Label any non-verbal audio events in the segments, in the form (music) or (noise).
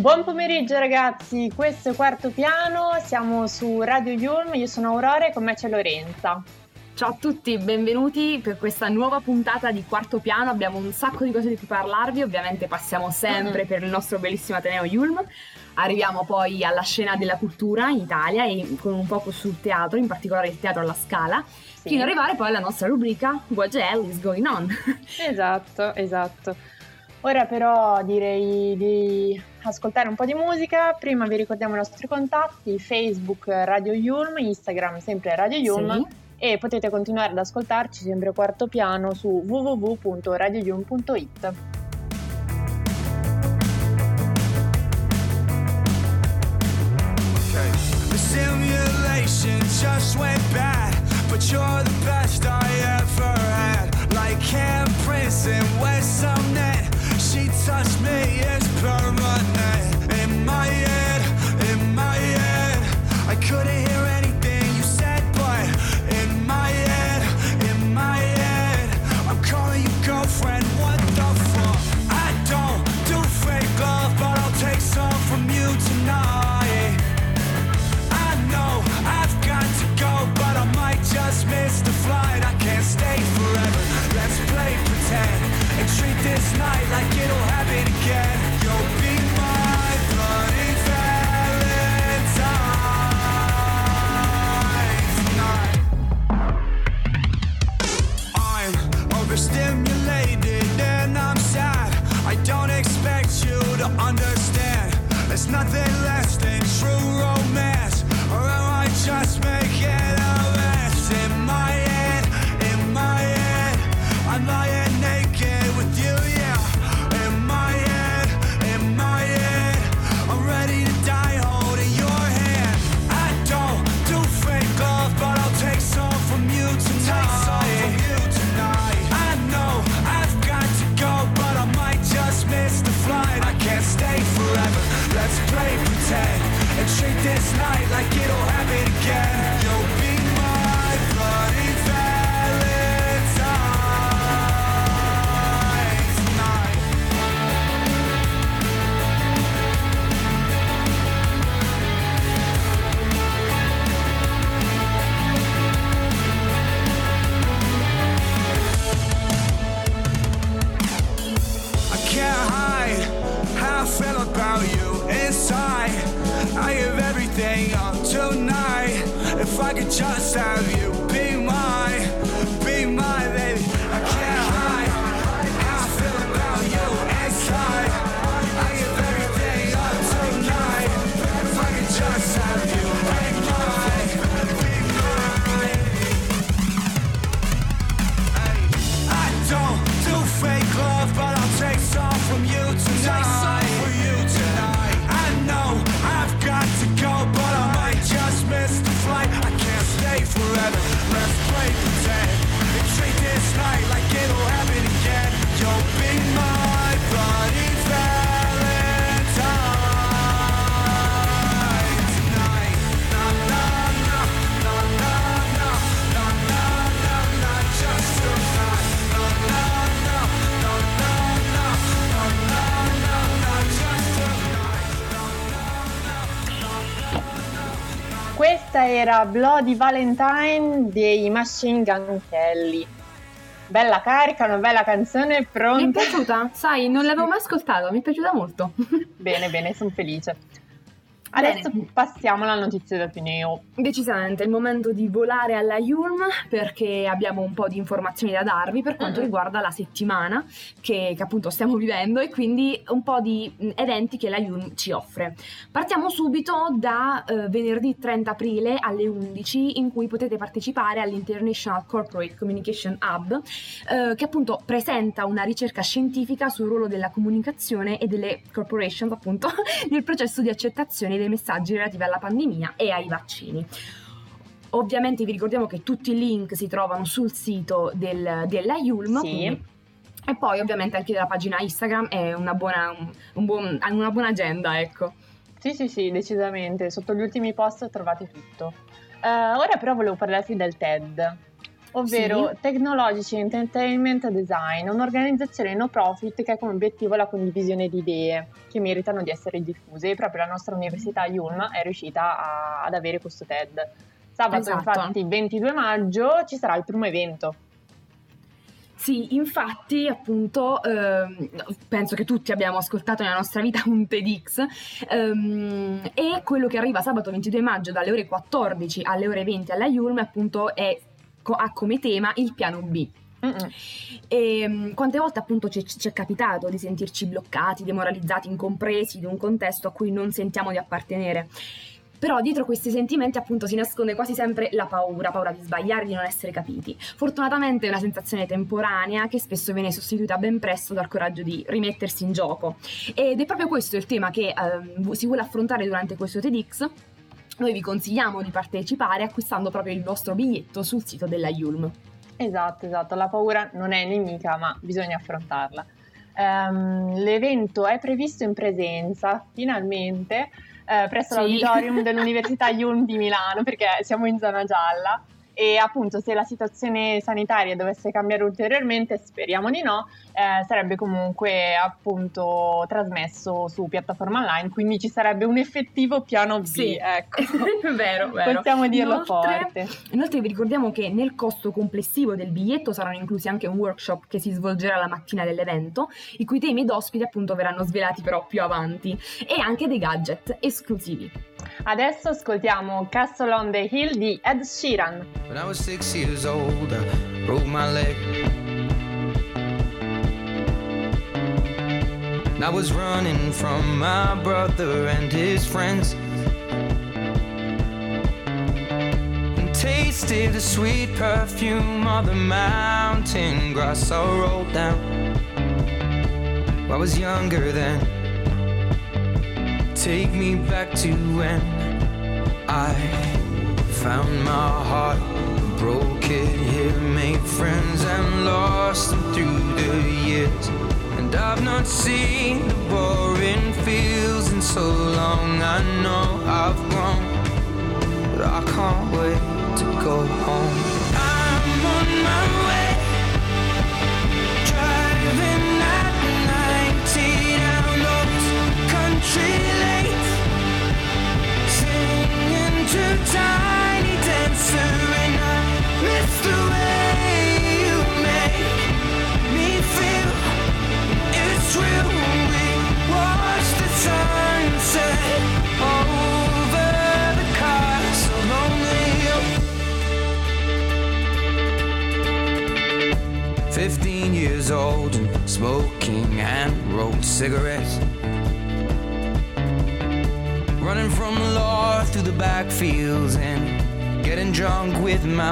Buon pomeriggio ragazzi, questo è Quarto Piano, siamo su Radio Yulm, io sono Aurora e con me c'è Lorenza. Ciao a tutti, benvenuti per questa nuova puntata di Quarto Piano, abbiamo un sacco di cose di cui parlarvi, ovviamente passiamo sempre per il nostro bellissimo Ateneo Yulm, arriviamo poi alla scena della cultura in Italia e con un poco sul teatro, in particolare il teatro alla Scala, sì. fino ad arrivare poi alla nostra rubrica What the hell is going on? Esatto, esatto. Ora però direi di ascoltare un po' di musica. Prima vi ricordiamo i nostri contatti, Facebook Radio Yulm, Instagram sempre Radio Yulm sì. E potete continuare ad ascoltarci sempre quarto piano su simulation just went bad, but you're the best I ever had. Like handprints in West Net. she touched me is permanent this night like it'll happen again. Stay forever. Let's play pretend and treat this night like it'll happen again. Era Bloody Valentine dei Machine Gun Kelly. Bella carica, una bella canzone Mi è pronta. piaciuta? Sai, non l'avevo mai ascoltata, mi è piaciuta molto. Bene, bene, sono felice. Adesso Bene. passiamo alla notizia d'Ateneo. Decisamente, è il momento di volare alla Yulm perché abbiamo un po' di informazioni da darvi per quanto Mhm. riguarda la settimana che, che appunto stiamo vivendo e quindi un po' di mh, eventi che la Yulm ci offre. Partiamo subito da eh, venerdì 30 aprile alle 11 in cui potete partecipare all'International Corporate Communication Hub eh, che appunto presenta una ricerca scientifica sul ruolo della comunicazione e delle corporations appunto (laughs) nel processo di accettazione dei messaggi relativi alla pandemia e ai vaccini. Ovviamente vi ricordiamo che tutti i link si trovano sul sito del, della Yulm. Sì. e poi ovviamente anche la pagina Instagram è una buona, un- buon- una buona agenda, ecco. Sì, sì, sì, decisamente. Sotto gli ultimi post trovate tutto. Eh, ora però volevo parlarti del TED, ovvero Technology Entertainment Design, un'organizzazione no profit che ha come obiettivo la condivisione di idee che meritano di essere diffuse e proprio la nostra università Yulm è riuscita a- ad avere questo TED. Sabato Esatto. infatti 22 maggio ci sarà il primo evento. Sì, infatti, appunto, ehm, penso che tutti abbiamo ascoltato nella nostra vita un TEDx ehm, e quello che arriva sabato 22 maggio dalle ore 14 alle ore 20 alla Yulm appunto è, co- ha come tema il piano B. E mm, quante volte appunto ci, ci è capitato di sentirci bloccati, demoralizzati, incompresi di un contesto a cui non sentiamo di appartenere. Però dietro questi sentimenti appunto si nasconde quasi sempre la paura, paura di sbagliare, di non essere capiti. Fortunatamente è una sensazione temporanea che spesso viene sostituita ben presto dal coraggio di rimettersi in gioco. Ed è proprio questo il tema che ehm, si vuole affrontare durante questo TEDx. Noi vi consigliamo di partecipare acquistando proprio il vostro biglietto sul sito della Yulm. Esatto, esatto, la paura non è nemica, ma bisogna affrontarla. Ehm, l'evento è previsto in presenza, finalmente, eh, presso Sì. l'auditorium (laughs) dell'Università Yulm di Milano, perché siamo in zona gialla. E appunto, se la situazione sanitaria dovesse cambiare ulteriormente, speriamo di no, eh, sarebbe comunque appunto trasmesso su piattaforma online, quindi ci sarebbe un effettivo piano B. Sì. Ecco, (laughs) vero, vero. possiamo dirlo Inoltre- forte. Inoltre vi ricordiamo che nel costo complessivo del biglietto saranno inclusi anche un workshop che si svolgerà la mattina dell'evento, i cui temi ed ospiti appunto verranno svelati però più avanti, e anche dei gadget esclusivi. Adesso ascoltiamo Castle on the Hill di Ed Sheeran. When I was six years old, I broke my leg. And I was running from my brother and his friends. And tasted the sweet perfume of the mountain grass I rolled down. I was younger then. Take me back to when I found my heart, broke it here, made friends and lost them through the years. And I've not seen the boring fields in so long. I know I've grown, but I can't wait to go home. I'm on my way,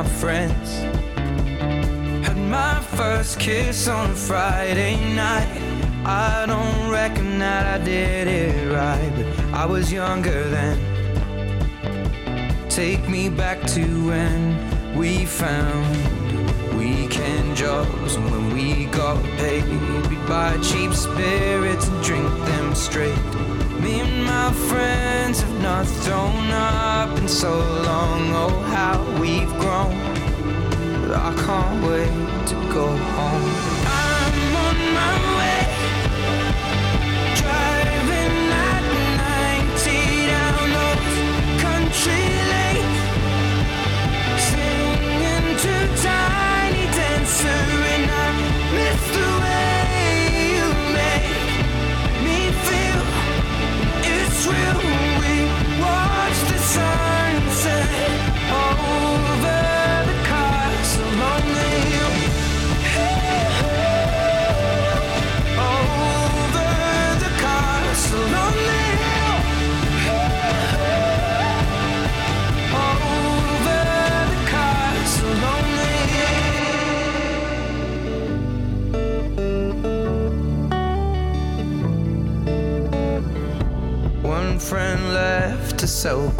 my friends. Had my first kiss on a Friday night. I don't reckon that I did it right, but I was younger then. Take me back to when we found weekend jobs and when we got paid. We'd buy cheap spirits and drink them straight. Me and my friends have not thrown up in so long. Oh, how we've grown. But I can't wait to go home. I'm on my way. Driving at 90 down those country lanes. Singing to Tiny Dancer,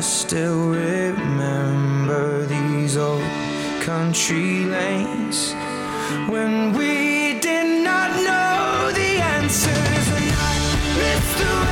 I still remember these old country lanes. When we did not know the answers and I missed the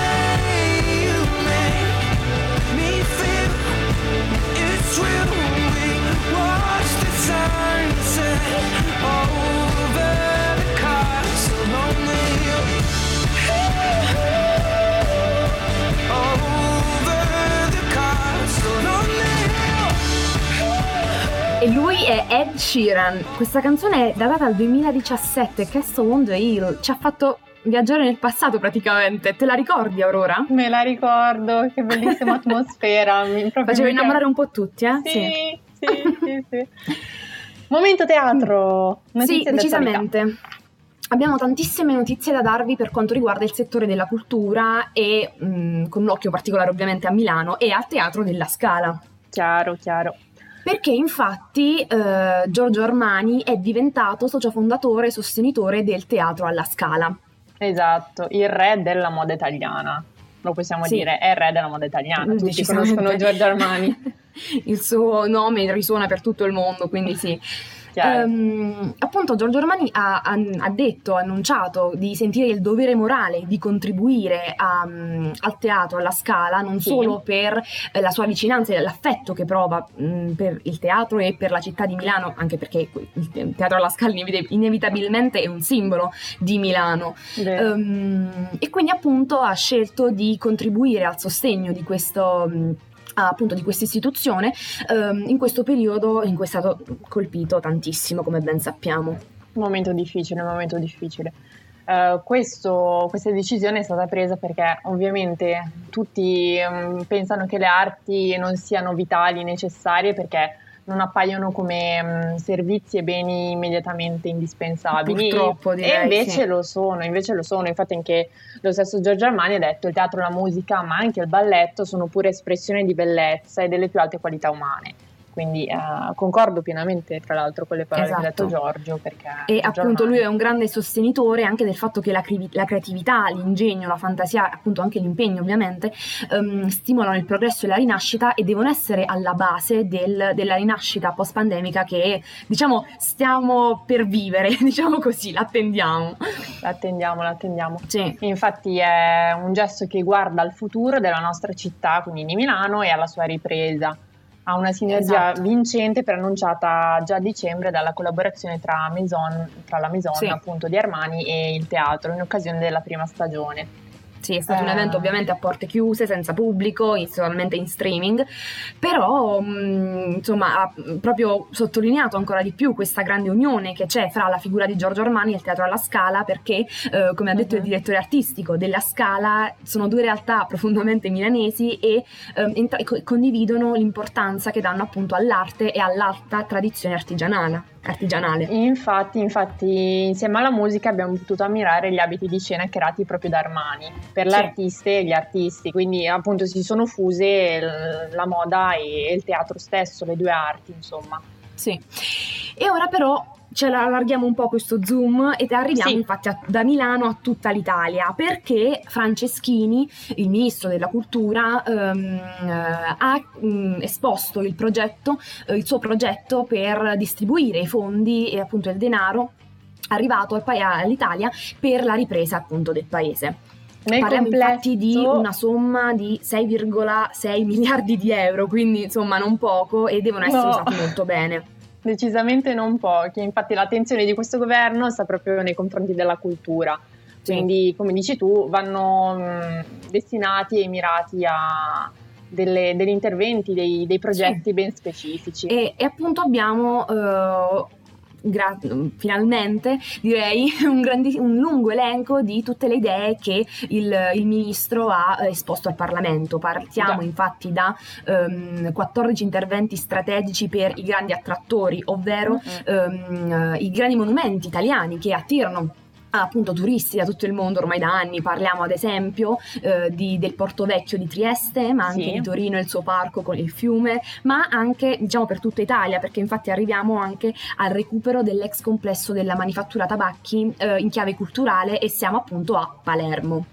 E lui è Ed Sheeran. Questa canzone è datata al 2017, Castle on the Hill. Ci ha fatto viaggiare nel passato praticamente. Te la ricordi, Aurora? Me la ricordo, che bellissima (laughs) atmosfera. Faceva innamorare un po' tutti, eh? Sì, sì, sì, sì. Momento teatro. Sì, Notizie decisamente. Abbiamo tantissime notizie da darvi per quanto riguarda il settore della cultura e mh, con un occhio particolare ovviamente a Milano e al Teatro della Scala. Chiaro, chiaro. Perché infatti eh, Giorgio Armani è diventato socio fondatore e sostenitore del Teatro alla Scala. Esatto, il re della moda italiana. Lo possiamo Sì. dire, è il re della moda italiana. Tutti conoscono Giorgio Armani. (laughs) il suo nome risuona per tutto il mondo, quindi sì. Ehm, appunto Giorgio Armani ha, ha- ha detto, ha annunciato di sentire il dovere morale di contribuire a, al teatro, alla scala, non Sì. solo per eh, la sua vicinanza e l'affetto che prova mm, per il teatro e per la città di Milano, anche perché il te- teatro alla scala inevit- inevitabilmente è un simbolo di Milano. Ehm, e quindi appunto ha scelto di contribuire al sostegno di questo mh, appunto di questa istituzione ehm, in questo periodo in cui è stato colpito tantissimo come ben sappiamo Un momento difficile, un momento difficile. Eh, questo- questa decisione è stata presa perché ovviamente tutti mm, pensano che le arti non siano vitali, necessarie perché non appaiono come mm, servizi e beni immediatamente indispensabili. Purtroppo, direi, e invece sì. lo sono, invece lo sono. Infatti anche lo stesso Giorgio Armani ha detto il teatro, la musica, ma anche il balletto sono pure espressione di bellezza e delle più alte qualità umane. Quindi eh, concordo pienamente, tra l'altro, con le parole che ha detto Esatto. Giorgio. Perché e appunto lui è un grande sostenitore anche del fatto che la, cri- la creatività, l'ingegno, la fantasia, appunto anche l'impegno ovviamente, ehm, stimolano il progresso e la rinascita e devono essere alla base del- della rinascita post-pandemica che diciamo stiamo per vivere, (laughs) diciamo così, l'attendiamo. L'attendiamo, l'attendiamo. Sì. Infatti è un gesto che guarda al futuro della nostra città, quindi di Milano, e alla sua ripresa. Ha una sinergia Esatto. vincente preannunciata già a dicembre dalla collaborazione tra, Maison, tra la Maison Sì. appunto di Armani e il teatro in occasione della prima stagione. Sì, è stato un Eh. evento ovviamente a porte chiuse, senza pubblico, solamente in streaming, però mh, insomma ha proprio sottolineato ancora di più questa grande unione che c'è fra la figura di Giorgio Armani e il Teatro alla Scala, perché eh, come ha detto il Mhm. direttore artistico della Scala, sono due realtà profondamente milanesi e ehm, entra- co- condividono l'importanza che danno appunto all'arte e all'alta tradizione artigianale. artigianale. Infatti, infatti, insieme alla musica abbiamo potuto ammirare gli abiti di scena creati proprio da Armani per Sì. l'artista e gli artisti, quindi appunto si sono fuse l- la moda e il teatro stesso, le due arti, insomma. Sì. E ora però ce la allarghiamo un po' questo zoom ed arriviamo Sì. infatti a- da Milano a tutta l'Italia perché Franceschini, il ministro della cultura, ehm, eh, ha mm, esposto il progetto, eh, il suo progetto per distribuire i fondi e appunto il denaro arrivato all'Italia per la ripresa appunto del paese. Nel Parliamo complesso, infatti di una somma di 6,6 (laughs) miliardi di euro, quindi insomma non poco e devono essere No. usati molto bene. (laughs) decisamente non pochi, infatti l'attenzione di questo governo sta proprio nei confronti della cultura. Sì. Quindi, come dici tu, vanno mh, destinati e mirati a delle- degli interventi, dei, dei progetti ben specifici. E, e appunto abbiamo eh, gra- finalmente direi (laughs) un, grandi- un, lungo elenco di tutte le idee che il, il ministro ha esposto al Parlamento. Partiamo yeah. infatti da um, 14 interventi strategici per i grandi attrattori, ovvero mm-hmm. um, i grandi monumenti italiani che attirano appunto turisti da tutto il mondo ormai da anni, parliamo ad esempio eh, di, del Porto Vecchio di Trieste, ma anche sì. di Torino e il suo parco con il fiume, ma anche diciamo per tutta Italia, perché infatti arriviamo anche al recupero dell'ex complesso della manifattura tabacchi eh, in chiave culturale e siamo appunto a Palermo.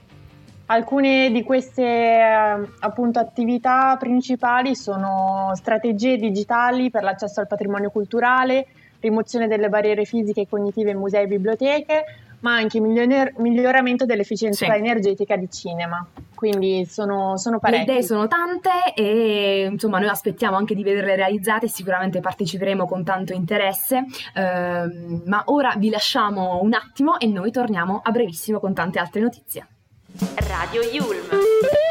Alcune di queste eh, appunto, attività principali sono strategie digitali per l'accesso al patrimonio culturale, rimozione delle barriere fisiche e cognitive in musei e biblioteche, ma anche miglior- miglioramento dell'efficienza sì. energetica di cinema. Quindi sono, sono parecchie. Le idee sono tante e insomma noi aspettiamo anche di vederle realizzate e sicuramente parteciperemo con tanto interesse. Uh, ma ora vi lasciamo un attimo e noi torniamo a brevissimo con tante altre notizie. Radio Yulm.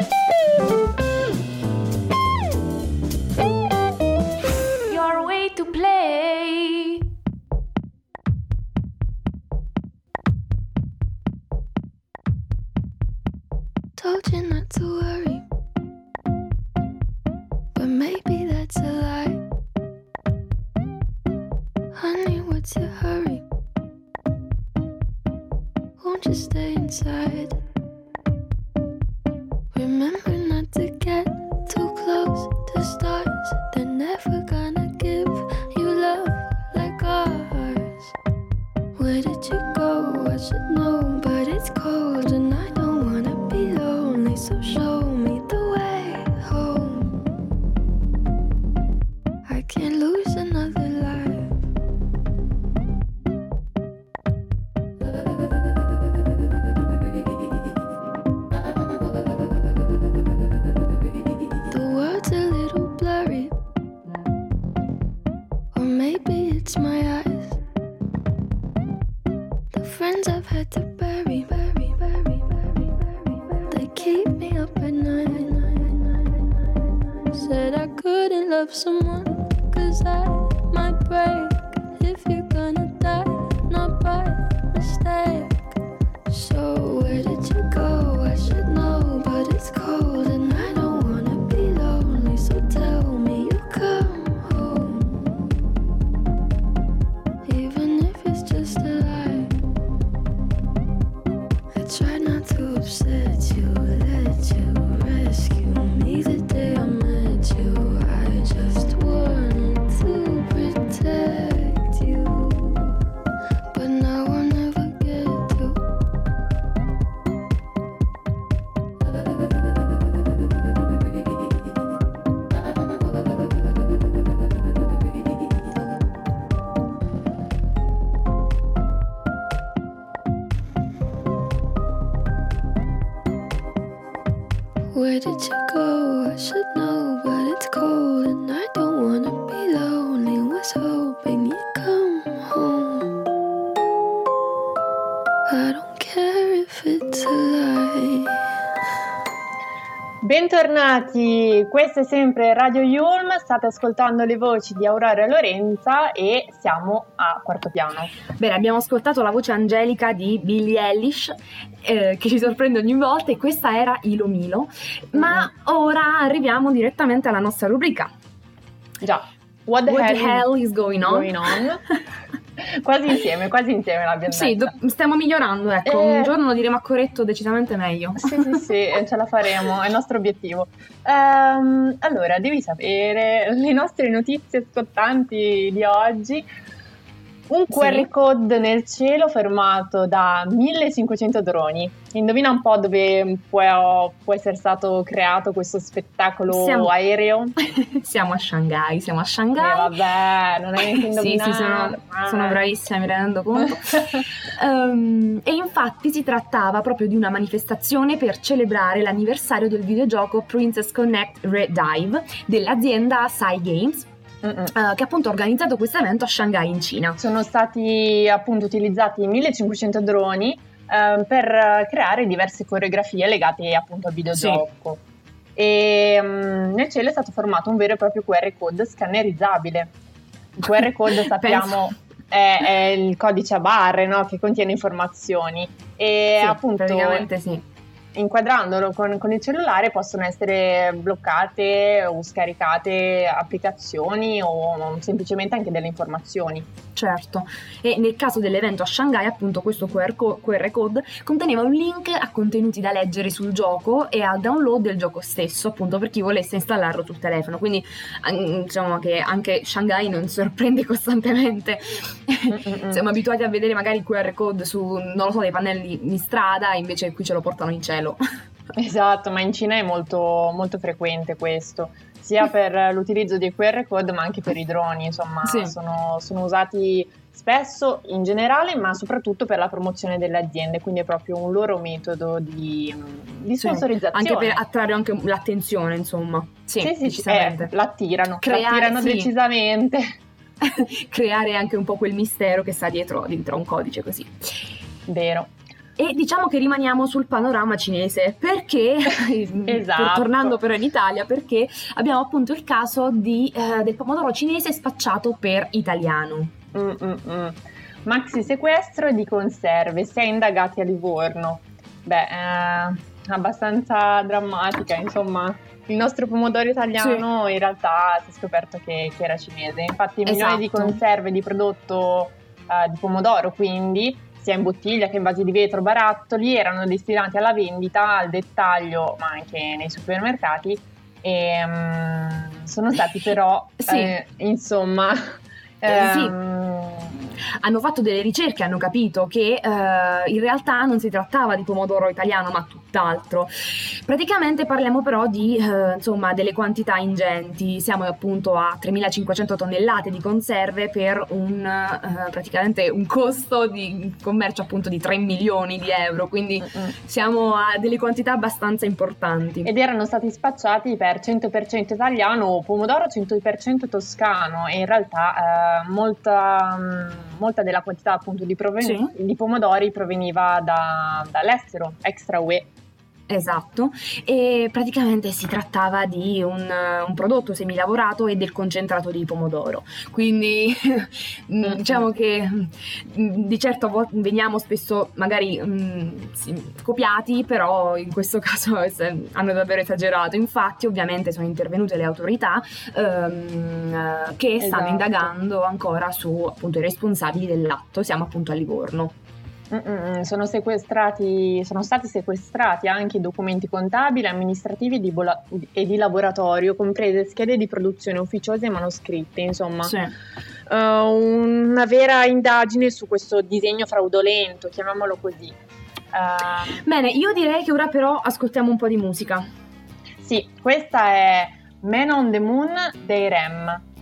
Did you go? I should know, Bentornati, questo è sempre Radio Yulm, state ascoltando le voci di Aurora e Lorenza e siamo a quarto piano. Bene, abbiamo ascoltato la voce angelica di Billie Eilish eh, che ci sorprende ogni volta e questa era Ilo Milo, ma ora arriviamo direttamente alla nostra rubrica. Già, what the, What hell, the hell is going on? going on? (laughs) quasi insieme, quasi insieme l'abbiamo Sì, detta. do- stiamo migliorando, ecco, Eh. un giorno lo diremo a corretto decisamente meglio. Sì, sì, sì, (laughs) ce la faremo, è il nostro obiettivo. Ehm, allora, devi sapere le nostre notizie scottanti di oggi. Un Sì. QR code nel cielo fermato da 1500 droni. Indovina un po' dove può, può essere stato creato questo spettacolo Siamo- aereo? (laughs) siamo a Shanghai, siamo a Eh, Shanghai. vabbè, non hai (laughs) neanche Sì, indovinato. sì, sono, Ah. sono bravissima, mi rendo conto. (laughs) Ehm, e infatti si trattava proprio di una manifestazione per celebrare l'anniversario del videogioco Princess Connect Red Dive dell'azienda Sai Games, Eh, che appunto ha organizzato questo evento a Shanghai in Cina. Sono stati appunto utilizzati 1500 droni eh, per creare diverse coreografie legate appunto al videogioco. E mm, nel cielo è stato formato un vero e proprio QR code scannerizzabile. Il QR code (laughs) sappiamo è, è, il codice a barre no? che contiene informazioni e sì, appunto praticamente sì inquadrandolo con, con, il cellulare possono essere bloccate o scaricate applicazioni o semplicemente anche delle informazioni. Certo, e nel caso dell'evento a Shanghai appunto questo QR, co- QR code conteneva un link a contenuti da leggere sul gioco e al download del gioco stesso appunto per chi volesse installarlo sul telefono, quindi diciamo che anche Shanghai non sorprende (laughs) costantemente, siamo abituati a vedere magari il QR code su, non lo so, dei pannelli in strada invece qui ce lo portano in cielo cielo. (laughs) Esatto, ma in Cina è molto, molto frequente questo, sia per l'utilizzo dei QR code ma anche per i droni, insomma sì. sono, sono usati spesso in generale, ma soprattutto per la promozione delle aziende, quindi è proprio un loro metodo di, di sponsorizzazione. Sì, anche per attrarre anche l'attenzione, insomma. Sì, sì, sì eh, l'attirano, Creare, l'attirano sì. decisamente. (laughs) Creare anche un po' quel mistero che sta dietro, dietro un codice così. Vero. E diciamo che rimaniamo sul panorama cinese perché, (laughs) esatto. tornando però in Italia, perché abbiamo appunto il caso di, eh, del pomodoro cinese spacciato per italiano. Mm-mm-mm. Maxi sequestro di conserve, sei indagati a Livorno. Beh, eh, abbastanza drammatica, insomma. Il nostro pomodoro italiano sì. in realtà si è scoperto che, che era cinese. Infatti, esatto. milioni di esatto. conserve di prodotto uh, di pomodoro, quindi sia in bottiglia che in vasi di vetro, barattoli, erano destinati alla vendita, al dettaglio, ma anche nei supermercati. E um, sono stati però, (laughs) sì. eh, insomma, (laughs) eh, sì. Ehm, hanno fatto delle ricerche, hanno capito che uh, in realtà non si trattava di pomodoro italiano, ma tutt'altro. Praticamente parliamo però di uh, insomma delle quantità ingenti. Siamo appunto a 3500 tonnellate di conserve per un uh, praticamente un costo di commercio appunto di 3 milioni di euro, quindi uh-uh. siamo a delle quantità abbastanza importanti. Ed erano stati spacciati per 100% italiano o pomodoro 100% toscano e in realtà molta molta della quantità appunto di, proven- sì. di pomodori proveniva da, dall'estero, extra UE. Esatto, e praticamente si trattava di un, un, prodotto semilavorato e del concentrato di pomodoro. Quindi (laughs) mm, diciamo che mm, di certo veniamo spesso magari mm, sì, copiati, però in questo (laughs) caso hanno davvero esagerato. Infatti, ovviamente sono intervenute le autorità ehm, che stanno esatto. indagando ancora su appunto i responsabili dell'atto. Siamo appunto a Livorno. Sono, sono, stati sequestrati anche documenti contabili, amministrativi di bola- e di laboratorio, comprese schede di produzione ufficiose e manoscritte, insomma. Sì. Uh, una vera indagine su questo disegno fraudolento, chiamiamolo così. Uh, Bene, io direi che ora però ascoltiamo un po' di musica. Sì, questa è Man on the Moon dei Rem.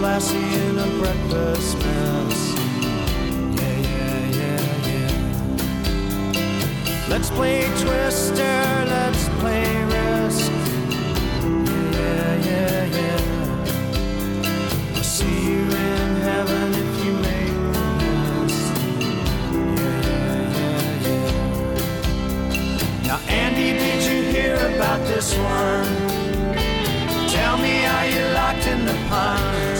Lassie in a breakfast mess. Yeah, yeah, yeah, yeah. Let's play Twister, let's play Risk. Yeah, yeah, yeah. Yeah. I'll see you in heaven if you make the best. Yeah, yeah, yeah. Now, Andy, did you hear about this one? Tell me, are you locked in the punch?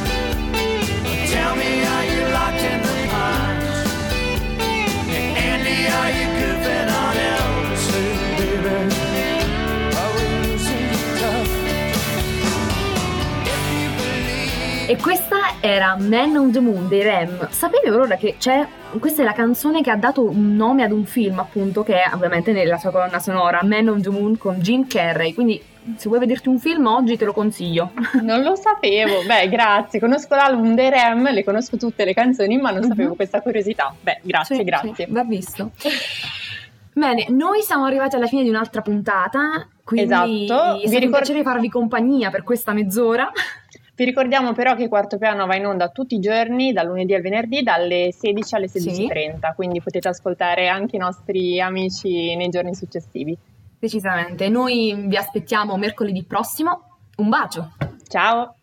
E questa era Man on the Moon dei Rem. Sapevi allora che c'è. Questa è la canzone che ha dato un nome ad un film, appunto, che è ovviamente nella sua colonna sonora, Man on the Moon con Jim Carrey. Quindi, se vuoi vederti un film oggi, te lo consiglio. (laughs) Non lo sapevo, beh grazie, conosco l'album dei Rem, le conosco tutte le canzoni ma non Mhm. sapevo questa curiosità. Beh grazie, Sì, grazie. sì, va visto. Bene, noi siamo arrivati alla fine di un'altra puntata, quindi Esatto, è vi stato un ricor- piacere farvi compagnia per questa mezz'ora. Vi ricordiamo però che Quarto Piano va in onda tutti i giorni, dal lunedì al venerdì, dalle 16 alle 16.30, quindi potete ascoltare anche i nostri amici nei giorni successivi. Decisamente. Noi vi aspettiamo mercoledì prossimo. Un bacio! Ciao!